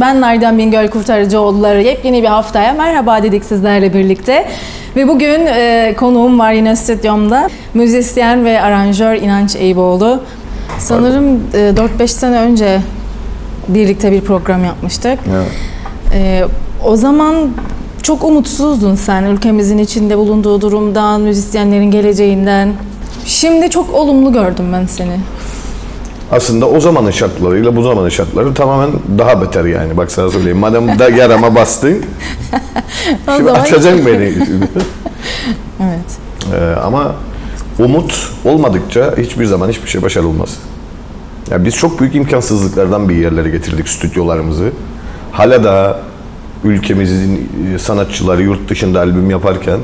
Ben Nardan Bingöl Kurtarıcıoğulları yepyeni bir haftaya merhaba dedik sizlerle birlikte. Ve bugün e, konuğum var yine stüdyomda. Müzisyen ve aranjör İnanç Eyüboğlu. Sanırım e, 4-5 sene önce birlikte bir program yapmıştık. E, o zaman çok umutsuzdun sen ülkemizin içinde bulunduğu durumdan, müzisyenlerin geleceğinden. Şimdi çok olumlu gördüm ben seni. Aslında o zamanın şartlarıyla bu zamanın şartları tamamen daha beter yani. Bak sana söyleyeyim. Madem da yarama bastın, O şimdi açacaksın beni. Evet. Ee, ama umut olmadıkça hiçbir zaman hiçbir şey başarılmaz. Ya biz çok büyük imkansızlıklardan bir yerlere getirdik stüdyolarımızı. Hala da ülkemizin e, sanatçıları yurt dışında albüm yaparken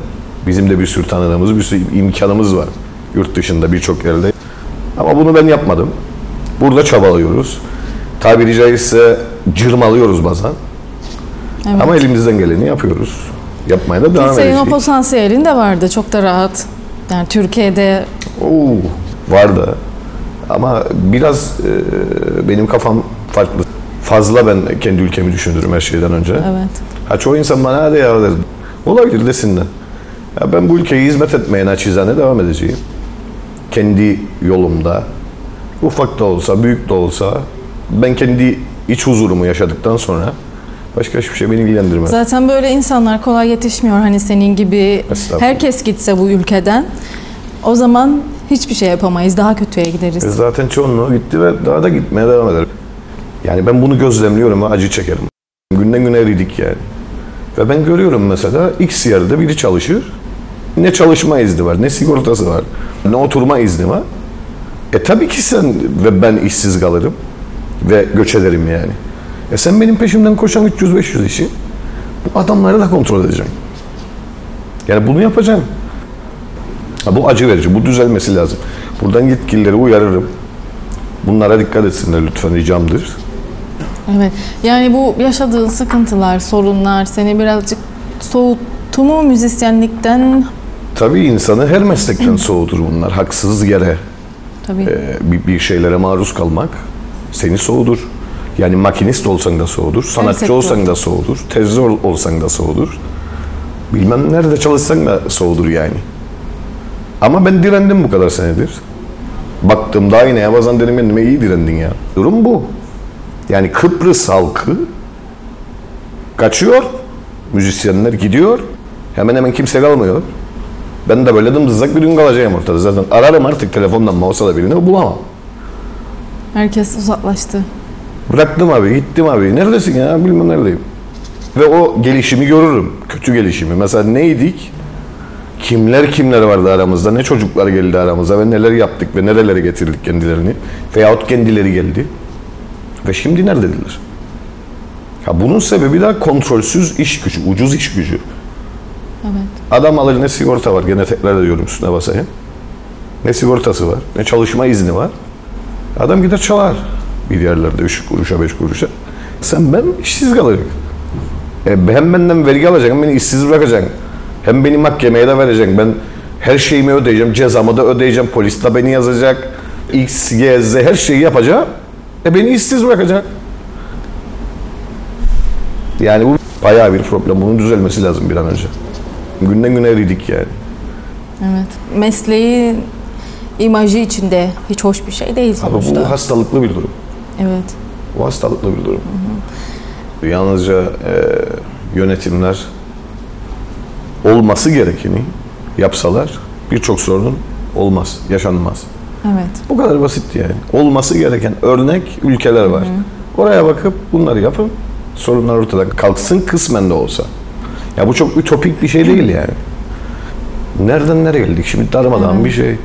bizim de bir sürü tanıdığımız bir sürü imkanımız var yurt dışında birçok yerde. Ama bunu ben yapmadım. Burada çabalıyoruz. Tabiri caizse cırmalıyoruz bazen. Evet. Ama elimizden geleni yapıyoruz. Yapmaya da devam Senin o edeceğiz. potansiyelin de vardı çok da rahat. Yani Türkiye'de Oo, var da. Ama biraz e, benim kafam farklı. Fazla ben kendi ülkemi düşünürüm her şeyden önce. evet. Ha çoğu insan bana hadi ya der. Olabilir desinler. Ya ben bu ülkeye hizmet etmeye naçizane devam edeceğim. Kendi yolumda. Ufak da olsa, büyük de olsa ben kendi iç huzurumu yaşadıktan sonra başka hiçbir şey beni ilgilendirmez. Zaten böyle insanlar kolay yetişmiyor hani senin gibi. Herkes gitse bu ülkeden o zaman hiçbir şey yapamayız. Daha kötüye gideriz. E Zaten çoğunluğu gitti ve daha da gitmeye devam eder. Yani ben bunu gözlemliyorum ve acı çekerim. Günden güne eridik yani. Ve ben görüyorum mesela X yerde biri çalışır. Ne çalışma izni var, ne sigortası var, ne oturma izni var. E tabii ki sen ve ben işsiz kalırım ve göç ederim yani. E sen benim peşimden koşan 300-500 işi bu adamları da kontrol edeceksin. Yani bunu yapacağım. Ha, bu acı verici, bu düzelmesi lazım. Buradan yetkilileri uyarırım. Bunlara dikkat etsinler lütfen ricamdır. Evet. Yani bu yaşadığın sıkıntılar, sorunlar seni birazcık soğuttu mu müzisyenlikten? Tabii insanı her meslekten soğutur bunlar. Haksız yere Tabii. e, bir, bir şeylere maruz kalmak seni soğudur. Yani makinist olsan da soğudur, sanatçı olsan da soğudur, ol- olsan da soğudur. Bilmem nerede çalışsan da soğudur yani. Ama ben direndim bu kadar senedir. Baktım daha yine bazen dedim kendime iyi direndin ya. Durum bu. Yani Kıbrıs halkı kaçıyor, müzisyenler gidiyor, hemen hemen kimse kalmıyor. Ben de böyle dımdızlak bir gün kalacağım ortada. Zaten ararım artık telefondan mouse'a da birini bulamam. Herkes uzaklaştı. Bıraktım abi, gittim abi. Neredesin ya? Bilmem neredeyim. Ve o gelişimi görürüm. Kötü gelişimi. Mesela neydik? Kimler kimler vardı aramızda? Ne çocuklar geldi aramıza ve neler yaptık ve nerelere getirdik kendilerini? Veyahut kendileri geldi. Ve şimdi nerededirler? Ya bunun sebebi de kontrolsüz iş gücü, ucuz iş gücü. Adam alır ne sigorta var, gene tekrar ediyorum üstüne basayım. Ne sigortası var, ne çalışma izni var. Adam gider çalar bir yerlerde üç kuruşa, beş kuruşa. Sen ben işsiz kalırım. E, hem benden vergi alacaksın, beni işsiz bırakacaksın. Hem beni mahkemeye de vereceksin. Ben her şeyimi ödeyeceğim, cezamı da ödeyeceğim. Polis de beni yazacak. X, Y, Z her şeyi yapacağım. E beni işsiz bırakacak. Yani bu bayağı bir problem. Bunun düzelmesi lazım bir an önce. Günden güne eridik yani. Evet. Mesleği imajı içinde hiç hoş bir şey değil Ama sonuçta. bu hastalıklı bir durum. Evet. Bu hastalıklı bir durum. Yalnızca e, yönetimler olması gerekeni yapsalar birçok sorunun olmaz, yaşanmaz. Evet. Bu kadar basit yani. Olması gereken örnek ülkeler var. Oraya bakıp bunları yapın, sorunlar ortadan kalksın kısmen de olsa. Ya bu çok ütopik bir şey değil yani. Nereden nereye geldik? Şimdi darmadağın bir şey.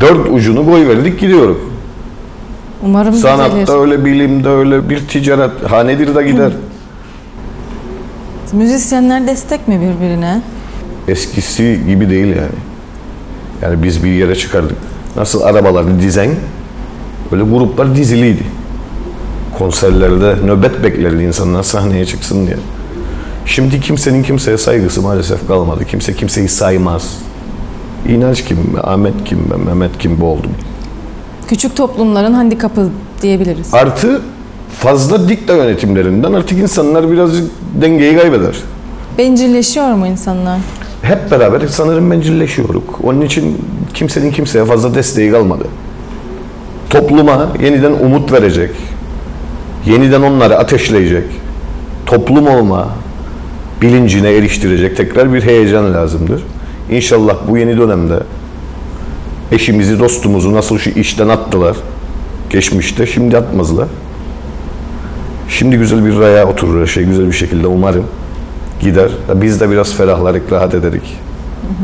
Dört ucunu koy verdik gidiyoruz. Umarım düzelir. Sanatta öyle, bilimde öyle, bir ticaret hanedir de gider. Müzisyenler destek mi birbirine? Eskisi gibi değil yani. Yani biz bir yere çıkardık. Nasıl arabaları dizen, böyle gruplar diziliydi. Konserlerde nöbet beklerdi insanlar sahneye çıksın diye. Şimdi kimsenin kimseye saygısı maalesef kalmadı. Kimse kimseyi saymaz. İnanç kim, Ahmet kim, Mehmet kim bu oldum. Küçük toplumların handikapı diyebiliriz. Artı fazla dikta yönetimlerinden artık insanlar birazcık dengeyi kaybeder. Bencilleşiyor mu insanlar? Hep beraber sanırım bencilleşiyoruz. Onun için kimsenin kimseye fazla desteği kalmadı. Topluma yeniden umut verecek, yeniden onları ateşleyecek, toplum olma bilincine eriştirecek tekrar bir heyecan lazımdır. İnşallah bu yeni dönemde eşimizi, dostumuzu nasıl şu işten attılar geçmişte, şimdi atmazlar. Şimdi güzel bir raya oturur her şey, güzel bir şekilde umarım gider. Biz de biraz ferahlarık, rahat ederik.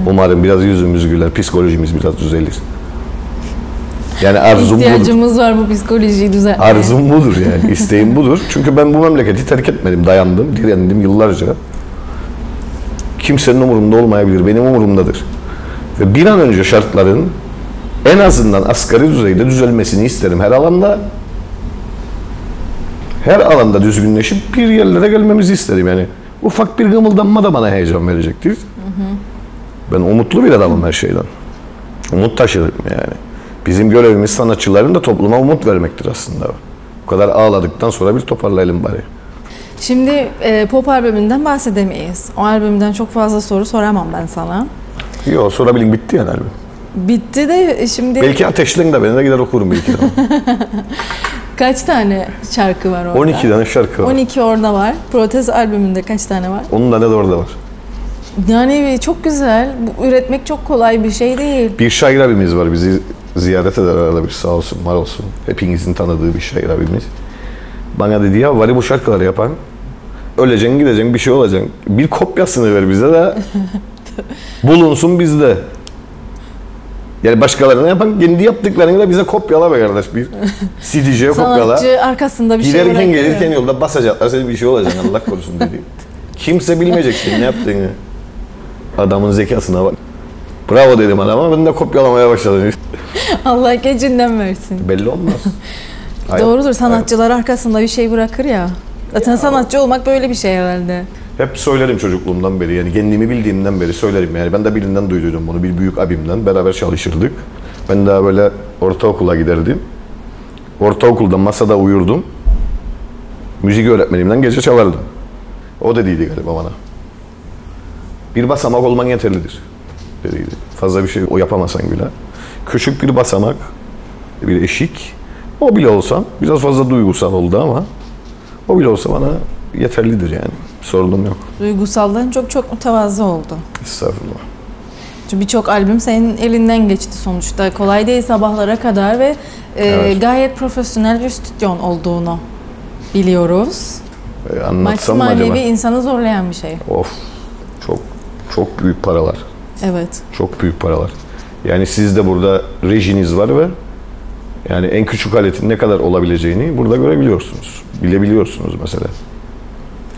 Umarım biraz yüzümüz güler, psikolojimiz biraz düzelir. Yani arzum budur. İhtiyacımız var bu psikolojiyi düzeltmeye. Arzum budur yani. isteğim budur. Çünkü ben bu memleketi terk etmedim. Dayandım, direndim yıllarca. Kimsenin umurumda olmayabilir. Benim umurumdadır. Ve bir an önce şartların en azından asgari düzeyde düzelmesini isterim her alanda. Her alanda düzgünleşip bir yerlere gelmemizi isterim yani. Ufak bir gımıldanma da bana heyecan verecektir. Ben umutlu bir adamım her şeyden. Umut taşırım yani. Bizim görevimiz sanatçıların da topluma umut vermektir aslında. Bu kadar ağladıktan sonra bir toparlayalım bari. Şimdi e, pop albümünden bahsedemeyiz. O albümden çok fazla soru soramam ben sana. Yok sorabilin bitti yani albüm. Bitti de şimdi Belki ateşleyin de ben de gider okurum belki de. kaç tane şarkı var orada? 12 tane şarkı var. 12 orada var. Protez albümünde kaç tane var? Onun tane de orada var. Yani çok güzel. Bu, üretmek çok kolay bir şey değil. Bir şair abimiz var bizi ziyaret eder arada bir sağ olsun var olsun. Hepinizin tanıdığı bir şair abimiz. Bana dedi ya ya bu şarkıları yapan. Öleceksin gideceksin bir şey olacaksın. Bir kopyasını ver bize de bulunsun bizde. Yani başkalarına yapan kendi yaptıklarını da bize kopyala be kardeş bir. CD'ye kopyala. Sanatçı arkasında bir şey Giderken gelirken yolda basacaklar senin bir şey olacak Allah korusun dedi. Kimse bilmeyecek senin ne yaptığını. Adamın zekasına bak. Bravo dedim adama ben de kopyalamaya başladım. Allah gecinden versin. Belli olmaz. Hayat- Doğrudur. Sanatçılar arkasında bir şey bırakır ya. Zaten sanatçı olmak böyle bir şey herhalde. Hep söylerim çocukluğumdan beri yani kendimi bildiğimden beri söylerim yani ben de birinden duyduydum bunu bir büyük abimden beraber çalışırdık. Ben daha böyle ortaokula giderdim. Ortaokulda masada uyurdum. Müzik öğretmenimden gece çalardım. O dediydi galiba bana. Bir basamak olman yeterlidir dediydi. Fazla bir şey o yapamasan bile. Küçük bir basamak, bir eşik. O bile olsam biraz fazla duygusal oldu ama o bile olsa bana yeterlidir yani. Sorunum yok. Duygusaldan çok çok mütevazı oldu. Estağfurullah. Çünkü birçok albüm senin elinden geçti sonuçta. Kolay değil sabahlara kadar ve e, Evet. gayet profesyonel bir stüdyon olduğunu biliyoruz. Maddi anlatsam mı manevi acaba? insanı zorlayan bir şey. Of. Çok çok büyük paralar. Evet. Çok büyük paralar. Yani sizde burada rejiniz var ve yani en küçük aletin ne kadar olabileceğini burada görebiliyorsunuz. Bilebiliyorsunuz mesela.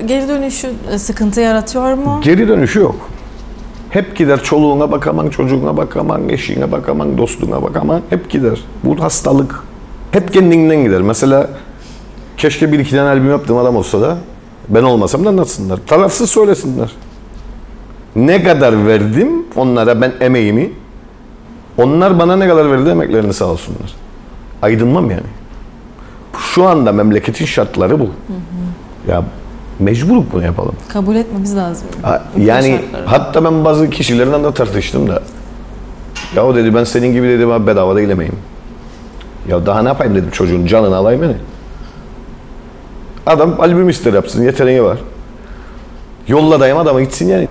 Geri dönüşü e, sıkıntı yaratıyor mu? Geri dönüşü yok. Hep gider çoluğuna bakaman, çocuğuna bakaman, eşine bakaman, dostluğuna bakaman. Hep gider. Bu hastalık. Hep kendinden gider. Mesela keşke bir iki tane albüm yaptığım adam olsa da ben olmasam da anlatsınlar. Tarafsız söylesinler. Ne kadar verdim onlara ben emeğimi. Onlar bana ne kadar verdi emeklerini sağ olsunlar. Aydınmam yani. Şu anda memleketin şartları bu. Ya mecburuk bunu yapalım. Kabul etmemiz lazım. Ha, Yani hatta ben bazı kişilerden de tartıştım da. Ya o dedi ben senin gibi dedim abi bedava da ilemeyim. Ya daha ne yapayım dedim çocuğun canını alayım beni. Adam albüm ister yapsın yeteneği var. Yolla dayım adama gitsin yani.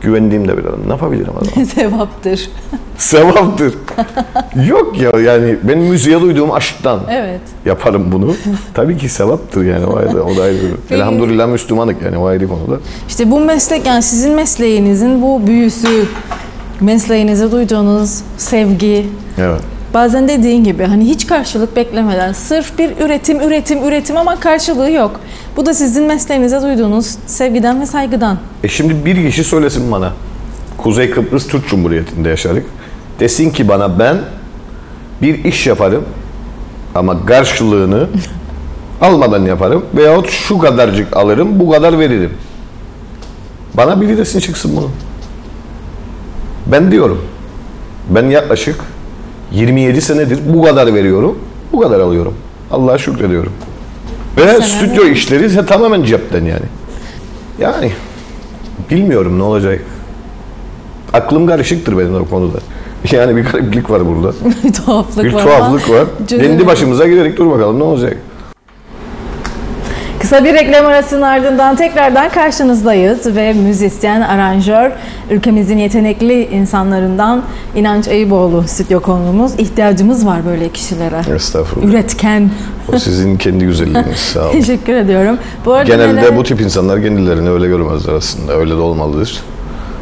Güvendiğim de bir adam. Ne yapabilirim adam? Sevaptır. Sevaptır. Yok ya yani ben müziğe duyduğum aşktan Evet. yaparım bunu. Tabii ki sevaptır yani o ayrı, o da ayrı. Elhamdülillah Müslümanlık yani o ayrı konuda. İşte bu meslek yani sizin mesleğinizin bu büyüsü, mesleğinize duyduğunuz sevgi, Evet. Bazen dediğin gibi hani hiç karşılık beklemeden sırf bir üretim, üretim, üretim ama karşılığı yok. Bu da sizin mesleğinize duyduğunuz sevgiden ve saygıdan. E şimdi bir kişi söylesin bana. Kuzey Kıbrıs Türk Cumhuriyeti'nde yaşarık. Desin ki bana ben bir iş yaparım ama karşılığını almadan yaparım veyahut şu kadarcık alırım bu kadar veririm. Bana biri desin çıksın bunu. Ben diyorum. Ben yaklaşık 27 senedir bu kadar veriyorum, bu kadar alıyorum. Allah'a şükrediyorum. Ve stüdyo mi? işleri ise tamamen cepten yani. Yani bilmiyorum ne olacak. Aklım karışıktır benim o konuda. Yani bir gariplik var burada. bir tuhaflık Bir var. tuhaflık var. Kendi başımıza giderek dur bakalım ne olacak. Kısa bir reklam arasının ardından tekrardan karşınızdayız ve müzisyen, aranjör, ülkemizin yetenekli insanlarından İnanç Eyüboğlu stüdyo konuğumuz. İhtiyacımız var böyle kişilere. Estağfurullah. Üretken. O sizin kendi güzelliğiniz. Sağ olun. Teşekkür ediyorum. Bu arada Genelde neler- bu tip insanlar kendilerini öyle görmezler aslında. Öyle de olmalıdır.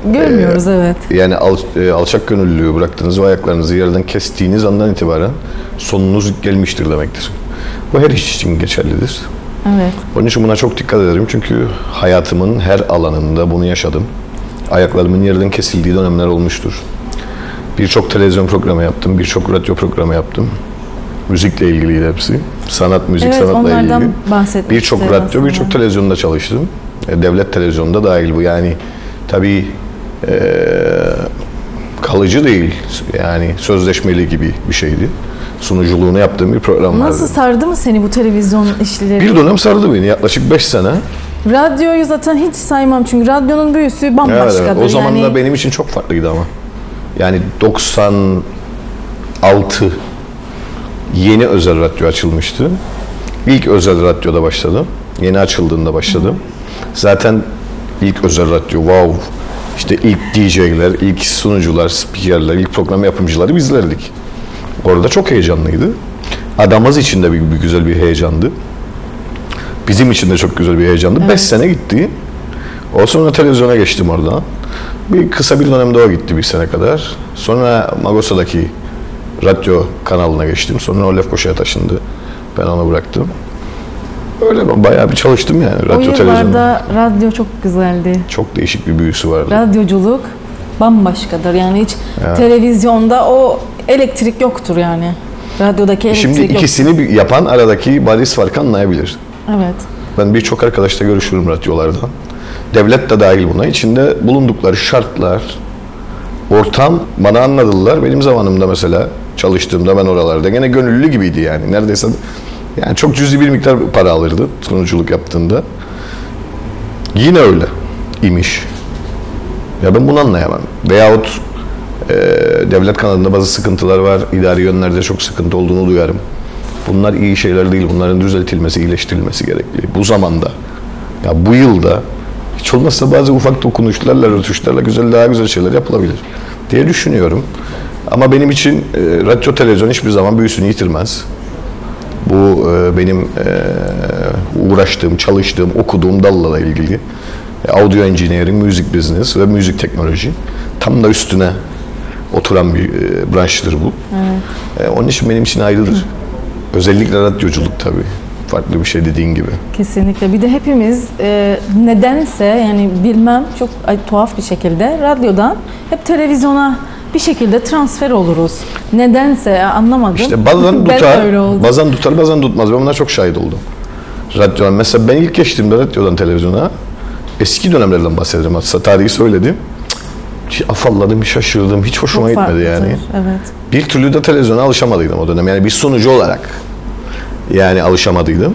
görmüyoruz evet. Yani al, e, alçak gönüllülüğü bıraktığınız ve ayaklarınızı yerden kestiğiniz andan itibaren sonunuz gelmiştir demektir. Bu her iş için geçerlidir. Evet. Onun için buna çok dikkat ederim çünkü hayatımın her alanında bunu yaşadım. Ayaklarımın yerden kesildiği dönemler olmuştur. Birçok televizyon programı yaptım, birçok radyo programı yaptım. Müzikle ilgiliydi hepsi. Sanat, müzik, Evet, sanatla ilgili. Birçok radyo, birçok televizyonda çalıştım. E, Devlet televizyonda dahil bu. Yani tabii e, kalıcı değil. Yani sözleşmeli gibi bir şeydi. Sunuculuğunu yaptığım bir program Nasıl vardı. sardı mı seni bu televizyon işleri? Bir dönem sardı beni yaklaşık 5 sene. Radyoyu zaten hiç saymam çünkü radyonun büyüsü Evet, bambaşkadır. evet. O zaman yani, da benim için çok farklıydı ama. Yani 96 yeni özel radyo açılmıştı. İlk özel radyoda başladım. Yeni açıldığında başladım. Zaten ilk özel radyo wow. İşte ilk DJ'ler, ilk sunucular, spikerler, ilk program yapımcıları bizlerdik. Orada çok heyecanlıydı. Adamız için de bir, bir güzel bir heyecandı. Bizim için de çok güzel bir heyecandı. 5 sene gitti. O sonra televizyona geçtim oradan. Bir kısa bir dönemde o gitti bir sene kadar. Sonra Magosa'daki radyo kanalına geçtim. Sonra o Lefkoşa'ya taşındı. Ben onu bıraktım. Öyle ben bayağı bir çalıştım yani o radyo televizyonda. yıllarda radyo çok güzeldi. Çok değişik bir büyüsü vardı. Radyoculuk bambaşkadır. Yani hiç televizyonda o elektrik yoktur yani. Radyodaki elektrik Şimdi yoktur. ikisini bir yapan aradaki bariz farkı anlayabilir. Evet. Ben birçok arkadaşla görüşürüm radyolardan. Devlet de dahil buna. İçinde bulundukları şartlar, ortam bana anladılar. Benim zamanımda mesela çalıştığımda ben oralarda gene gönüllü gibiydi yani. Neredeyse yani çok cüzi bir miktar para alırdı sunuculuk yaptığında. Yine öyle imiş. Ya ben bunu anlayamam. Veyahut e, devlet kanalında bazı sıkıntılar var. İdari yönlerde çok sıkıntı olduğunu duyarım. Bunlar iyi şeyler değil. Bunların düzeltilmesi, iyileştirilmesi gerekli. Bu zamanda, ya bu yılda hiç olmazsa bazı ufak dokunuşlarla, rötuşlarla güzel, daha güzel şeyler yapılabilir diye düşünüyorum. Ama benim için e, radyo, televizyon hiçbir zaman büyüsünü yitirmez. Bu e, benim e, uğraştığım, çalıştığım, okuduğum dalla da ilgili. E, audio engineering, music business ve müzik teknoloji. Tam da üstüne oturan bir e, branştır bu. E, onun için benim için ayrıdır. Özellikle radyoculuk tabii. Farklı bir şey dediğin gibi. Kesinlikle. Bir de hepimiz e, nedense yani bilmem çok ay, tuhaf bir şekilde radyodan hep televizyona bir şekilde transfer oluruz. Nedense anlamadım. İşte bazen tutar, bazen tutar, bazen tutmaz. Ben buna çok şahit oldum. Radyodan. Mesela ben ilk geçtiğimde radyodan televizyona eski dönemlerden bahsederim. Hatta tarihi söyledim. Afalladım, şaşırdım. Hiç hoşuma Çok gitmedi yani. Evet. Bir türlü de televizyona alışamadıydım o dönem. Yani bir sunucu olarak yani alışamadıydım.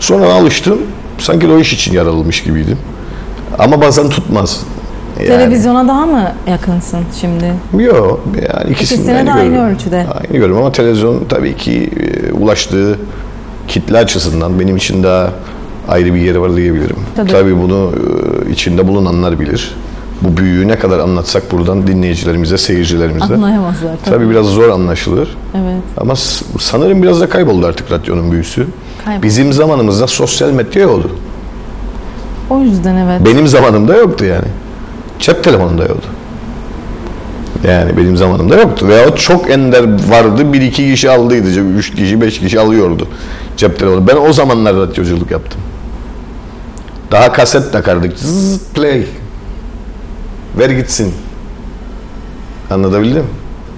Sonra alıştım. Sanki o iş için yaratılmış gibiydim. Ama bazen tutmaz. Yani, Televizyona daha mı yakınsın şimdi? Yok. Yani ikisini İkisine de aynı aynı görüyorum. ölçüde. Aynı görüyorum ama televizyon tabii ki e, ulaştığı kitle açısından benim için daha ayrı bir yeri var diyebilirim. Tabii. Tabii, bunu e, içinde bulunanlar bilir. Bu büyüyü ne kadar anlatsak buradan dinleyicilerimize, seyircilerimize. Anlayamazlar tabii. Tabii biraz zor anlaşılır. Evet. Ama sanırım biraz da kayboldu artık radyonun büyüsü. Kayboldu. Bizim zamanımızda sosyal medya yoktu. O yüzden evet. Benim zamanımda yoktu yani. Cep telefonunda yoktu. Yani benim zamanımda yoktu. Veya çok ender vardı. Bir iki kişi aldıydı. Üç kişi, beş kişi alıyordu cep telefonu. Ben o zamanlar radyoculuk yaptım. Daha kaset takardık. Zzz, play. Ver gitsin. Anlatabildim?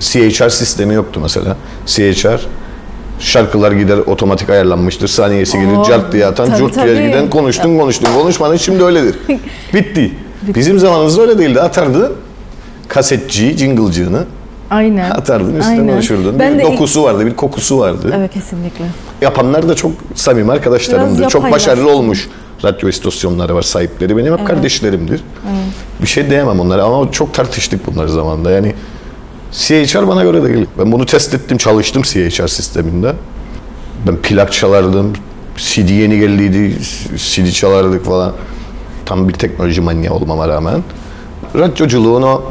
CHR sistemi yoktu mesela. CHR şarkılar gider otomatik ayarlanmıştır. Saniyesi gelir Oo, cart diye atan, tabii, curt diye giden konuştun konuştun konuşmadın şimdi öyledir. Bitti. Bizim zamanımızda öyle değildi. Atardı kasetçi, jingle'cığını. Aynen. Atardın üstüne Aynen. konuşurdun. Ben bir dokusu vardı, bir kokusu vardı. Evet kesinlikle. Yapanlar da çok samimi arkadaşlarımdır. Biraz Çok başarılı olmuş radyo istasyonları var sahipleri. Benim hep kardeşlerimdir. Bir şey diyemem onlara ama çok tartıştık bunları zamanında. Yani CHR bana göre değil. Ben bunu test ettim, çalıştım CHR sisteminde. Ben plak çalardım. CD yeni geldiydi. CD çalardık falan. Tam bir teknoloji manyağı olmama rağmen. Radyoculuğun o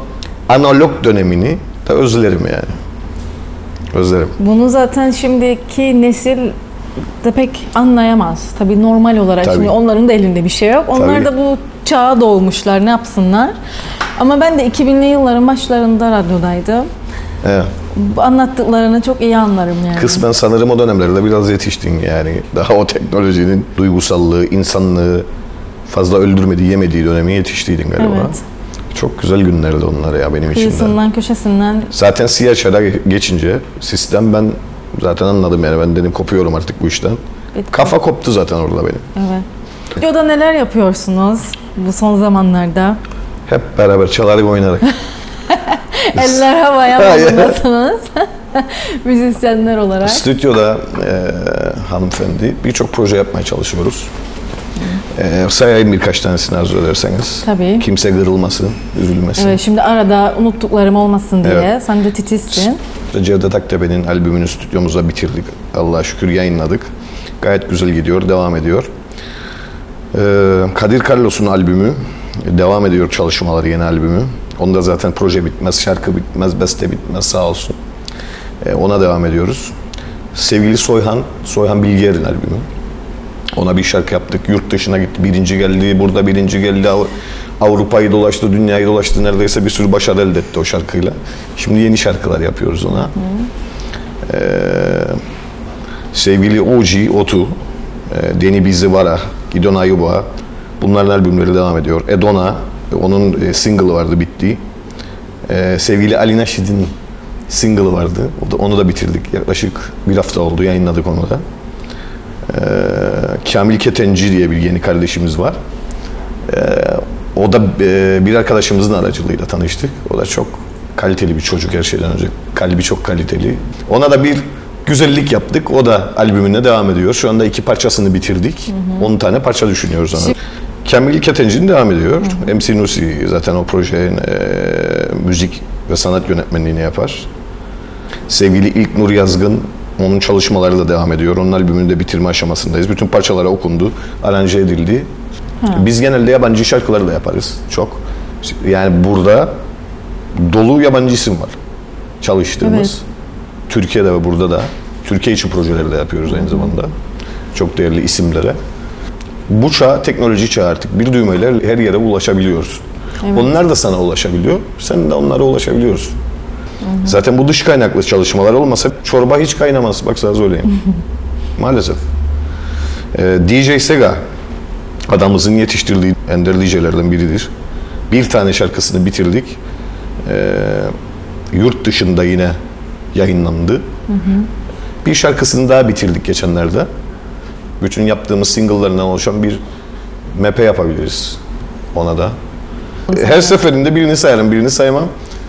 analog dönemini de özlerim yani. Özlerim. Bunu zaten şimdiki nesil de pek anlayamaz. Tabii normal olarak. Tabii. Şimdi onların da elinde bir şey yok. Onlar Tabii. da bu çağa doğmuşlar. Ne yapsınlar? Ama ben de 2000'li yılların başlarında radyodaydım. Evet. Anlattıklarını çok iyi anlarım yani. Kısmen sanırım o dönemlerde biraz yetiştin yani. Daha o teknolojinin duygusallığı, insanlığı fazla öldürmediği, yemediği döneme yetiştiydin galiba. Evet. Çok güzel günlerdi onlar ya benim için. Kıyısından köşesinden Zaten CHR'a geçince sistem ben zaten anladım yani ben dedim kopuyorum artık bu işten. Bitti. Kafa koptu zaten orada benim. evet. Radyoda neler yapıyorsunuz bu son zamanlarda? Hep beraber çalarak oynarak. Eller havaya Hayır. modundasınız. Müzisyenler olarak. Stüdyoda e, hanımefendi birçok proje yapmaya çalışıyoruz. E, sayayım birkaç tanesini arzu ederseniz. Tabii. Kimse kırılmasın, üzülmesin. Evet, şimdi arada unuttuklarım olmasın diye. Evet. Sen de titizsin. Cevdet Aktepe'nin albümünü stüdyomuzda bitirdik. Allah'a şükür yayınladık. Gayet güzel gidiyor, devam ediyor. Ee, Kadir Carlos'un albümü devam ediyor çalışmaları yeni albümü. Onda zaten proje bitmez, şarkı bitmez, beste bitmez sağ olsun. Ee, ona devam ediyoruz. Sevgili Soyhan, Soyhan Bilgiyer'in albümü. Ona bir şarkı yaptık. Yurt dışına gitti. Birinci geldi. Burada birinci geldi. Av- Avrupa'yı dolaştı, dünyayı dolaştı. Neredeyse bir sürü başarı elde etti o şarkıyla. Şimdi yeni şarkılar yapıyoruz ona. Ee, sevgili Oji, Otu, e, Deni Bizivara, Gidon Ayuba. Bunların albümleri devam ediyor. Edona, onun e, single'ı vardı bitti. Ee, sevgili Alina Şid'in single'ı vardı. Onu da bitirdik. Yaklaşık bir hafta oldu. Yayınladık onu da. Ee, Kamil Ketenci diye bir yeni kardeşimiz var. Ee, o da e, bir arkadaşımızın aracılığıyla tanıştık. O da çok kaliteli bir çocuk her şeyden önce. Kalbi çok kaliteli. Ona da bir güzellik yaptık. O da albümüne devam ediyor. Şu anda iki parçasını bitirdik. 10 tane parça düşünüyoruz ona. Kamil Ketenci'nin devam ediyor. MC Nusi zaten o projenin e, müzik ve sanat yönetmenliğini yapar. Sevgili İlk Nur Yazgın onun çalışmaları da devam ediyor. Onun albümünü de bitirme aşamasındayız. Bütün parçalara okundu, aranje edildi. Biz genelde yabancı şarkıları da yaparız çok. Yani burada dolu yabancı isim var çalıştığımız. Evet. Türkiye'de ve burada da. Türkiye için projeleri de yapıyoruz aynı zamanda. Çok değerli isimlere. Bu çağ teknoloji çağı artık. Bir düğmeyle her yere ulaşabiliyoruz. Evet. Onlar da sana ulaşabiliyor. Sen de onlara ulaşabiliyorsun. Zaten bu dış kaynaklı çalışmalar olmasa çorba hiç kaynamaz. Bak sana söyleyeyim. Maalesef. Ee, DJ Sega adamımızın yetiştirdiği ender DJ'lerden biridir. Bir tane şarkısını bitirdik. Ee, yurt dışında yine yayınlandı. Bir şarkısını daha bitirdik geçenlerde. Bütün yaptığımız single'larından oluşan bir MP yapabiliriz ona da. Her seferinde birini sayarım, birini saymam.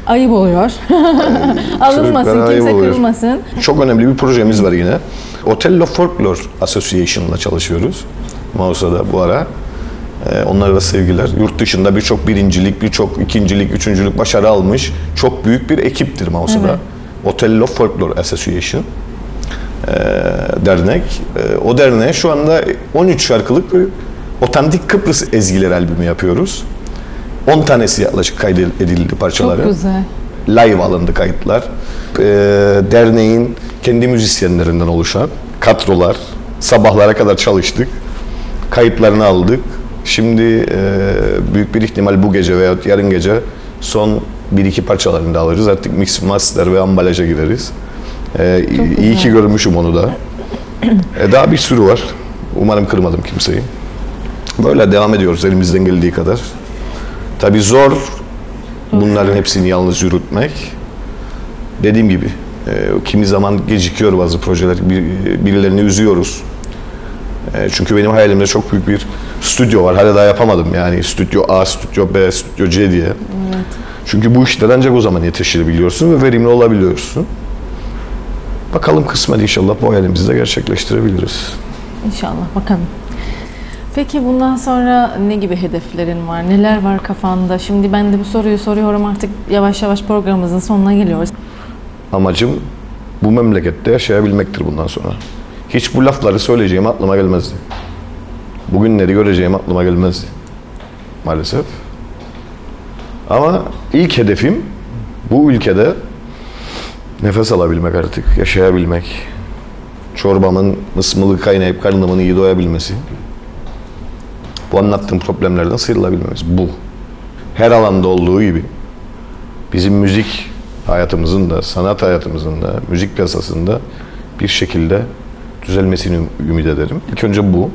Ayıp oluyor. Alınmasın, kimse oluyor. kırılmasın. Çok önemli bir projemiz var yine. Otello Folklore Association'la çalışıyoruz. Mausa'da bu ara. Ee, onlara da sevgiler. Yurt dışında birçok birincilik, birçok ikincilik, üçüncülük başarı almış çok büyük bir ekiptir Mausa'da. Evet. Otello Folklore Association ee, dernek. Ee, o derneğe şu anda 13 şarkılık bir otantik Kıbrıs ezgileri albümü yapıyoruz. 10 tanesi yaklaşık kaydedildi parçaları Çok güzel. live alındı kayıtlar. Ee, derneğin kendi müzisyenlerinden oluşan kadrolar. Sabahlara kadar çalıştık. Kayıtlarını aldık. Şimdi e, büyük bir ihtimal bu gece veya yarın gece son bir iki parçalarını da alırız. Artık mix master ve ambalaja gireriz. Ee, iyi güzel. ki görmüşüm onu da. E, daha bir sürü var. Umarım kırmadım kimseyi. Böyle devam ediyoruz elimizden geldiği kadar. Tabii zor bunların hepsini yalnız yürütmek. Dediğim gibi e, kimi zaman gecikiyor bazı projeler, bir, birilerini üzüyoruz. E, çünkü benim hayalimde çok büyük bir stüdyo var. Hala daha yapamadım yani stüdyo A, stüdyo B, stüdyo C diye. Çünkü bu işler ancak o zaman yetiştirebiliyorsun ve verimli olabiliyorsun. Bakalım kısmet inşallah bu hayalimizi de gerçekleştirebiliriz. İnşallah bakalım. Peki bundan sonra ne gibi hedeflerin var? Neler var kafanda? Şimdi ben de bu soruyu soruyorum artık yavaş yavaş programımızın sonuna geliyoruz. Amacım bu memlekette yaşayabilmektir bundan sonra. Hiç bu lafları söyleyeceğim aklıma gelmezdi. Bugünleri göreceğim aklıma gelmezdi. Maalesef. Ama ilk hedefim bu ülkede nefes alabilmek artık, yaşayabilmek. Çorbamın ısmılı kaynayıp karnımın iyi doyabilmesi. Bu anlattığım problemlerden sıyrılabilmemiz. Bu. Her alanda olduğu gibi bizim müzik hayatımızın da, sanat hayatımızın da, müzik piyasasında bir şekilde düzelmesini ümit ederim. İlk önce bu.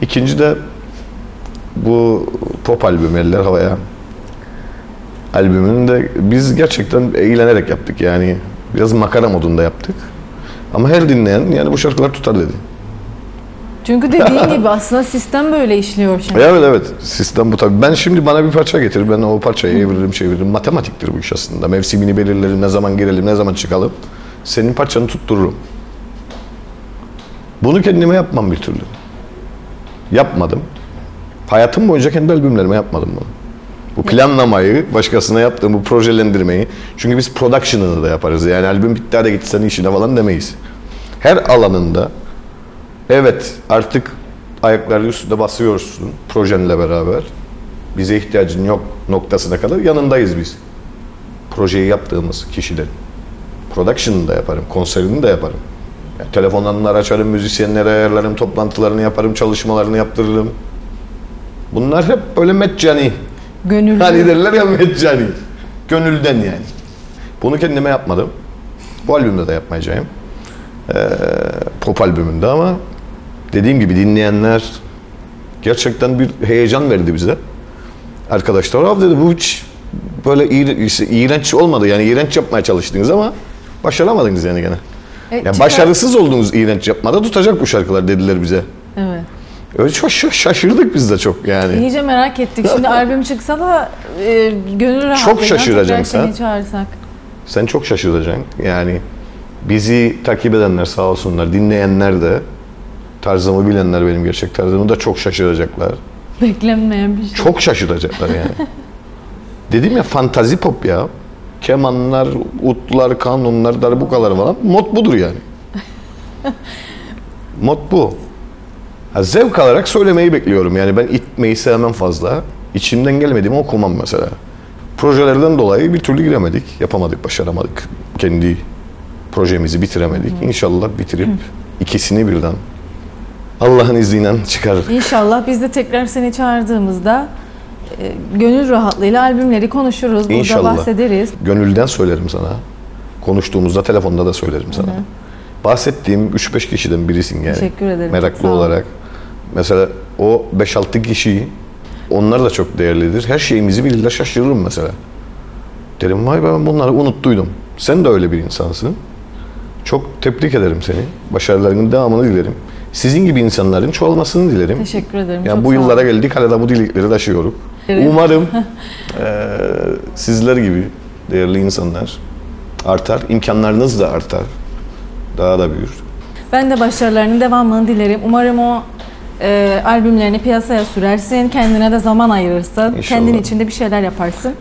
İkinci de bu pop albüm Eller Havaya albümünü de biz gerçekten eğlenerek yaptık yani. Biraz makara modunda yaptık. Ama her dinleyen yani bu şarkılar tutar dedi. Çünkü dediğin gibi aslında sistem böyle işliyor şimdi. Evet evet sistem bu tabii. Ben şimdi bana bir parça getir. Ben o parçayı eviririm çeviririm. Matematiktir bu iş aslında. Mevsimini belirlerim. Ne zaman girelim ne zaman çıkalım. Senin parçanı tuttururum. Bunu kendime yapmam bir türlü. Yapmadım. Hayatım boyunca kendi albümlerime yapmadım bunu. Bu planlamayı, başkasına yaptığım bu projelendirmeyi. Çünkü biz production'ını da yaparız. Yani albüm bitti hadi git sen işine falan demeyiz. Her alanında evet artık ayakları üstünde basıyorsun projenle beraber. Bize ihtiyacın yok noktasına kadar yanındayız biz. Projeyi yaptığımız kişilerin. Production'ını da yaparım, konserini de yaparım. Yani telefonlarını açarım, müzisyenlere ayarlarım, toplantılarını yaparım, çalışmalarını yaptırırım. Bunlar hep böyle meccani. Gönüllü. Hani derler ya meccani. Gönülden yani. Bunu kendime yapmadım. Bu albümde de yapmayacağım. Ee, pop albümünde ama dediğim gibi dinleyenler gerçekten bir heyecan verdi bize. Arkadaşlar abi dedi bu hiç böyle iğrenç olmadı yani iğrenç yapmaya çalıştınız ama başaramadınız yani gene. E, Yani çıkar- başarısız olduğunuz iğrenç yapmada tutacak bu şarkılar dediler bize. Evet. Öyle çok şa- şaşırdık biz de çok yani. İyice merak ettik. Şimdi albüm çıksa da e, gönül rahatlığıyla şaşıracaksın tekrar sen. çağırsak. Sen çok şaşıracaksın. Yani bizi takip edenler sağ olsunlar, dinleyenler de tarzımı bilenler benim gerçek tarzımı da çok şaşıracaklar. Beklenmeyen bir şey. Çok şaşıracaklar yani. Dedim ya fantazi pop ya. Kemanlar, utlar, kanunlar, darbukalar falan. Mod budur yani. Mod bu. Ha, zevk alarak söylemeyi bekliyorum. Yani ben itmeyi sevmem fazla. İçimden gelmediğimi okumam mesela. Projelerden dolayı bir türlü giremedik. Yapamadık, başaramadık. Kendi projemizi bitiremedik. İnşallah bitirip ikisini birden Allah'ın izniyle çıkarır. İnşallah biz de tekrar seni çağırdığımızda e, gönül rahatlığıyla albümleri konuşuruz. Burada İnşallah. bahsederiz. Gönülden söylerim sana. Konuştuğumuzda telefonda da söylerim sana. Bahsettiğim 3-5 kişiden birisin yani. Teşekkür ederim, Meraklı olarak. Mesela o 5-6 kişi onlar da çok değerlidir. Her şeyimizi bilirler şaşırırım mesela. Derim vay be ben bunları unuttuydum. Sen de öyle bir insansın. Çok tebrik ederim seni. Başarılarının devamını dilerim. Sizin gibi insanların çoğalmasını dilerim. Teşekkür ederim. Ya çok bu yıllara geldik hala da bu dilekleri taşıyoruz. Evet. Umarım eee, sizler gibi değerli insanlar artar. imkanlarınız da artar. Daha da büyür. Ben de başarılarının devamını dilerim. Umarım o e, albümlerini piyasaya sürersin. Kendine de zaman ayırırsın. İnşallah. Kendin için de bir şeyler yaparsın.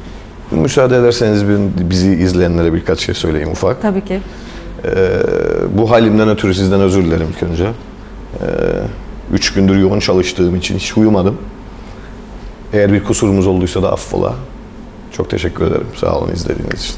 Müsaade ederseniz bizi izleyenlere birkaç şey söyleyeyim ufak. Tabii ki. Eee, bu halimden ötürü sizden özür dilerim ilk önce. Eee, üç gündür yoğun çalıştığım için hiç uyumadım. Eğer bir kusurumuz olduysa da affola. Çok teşekkür ederim. Sağ olun izlediğiniz için.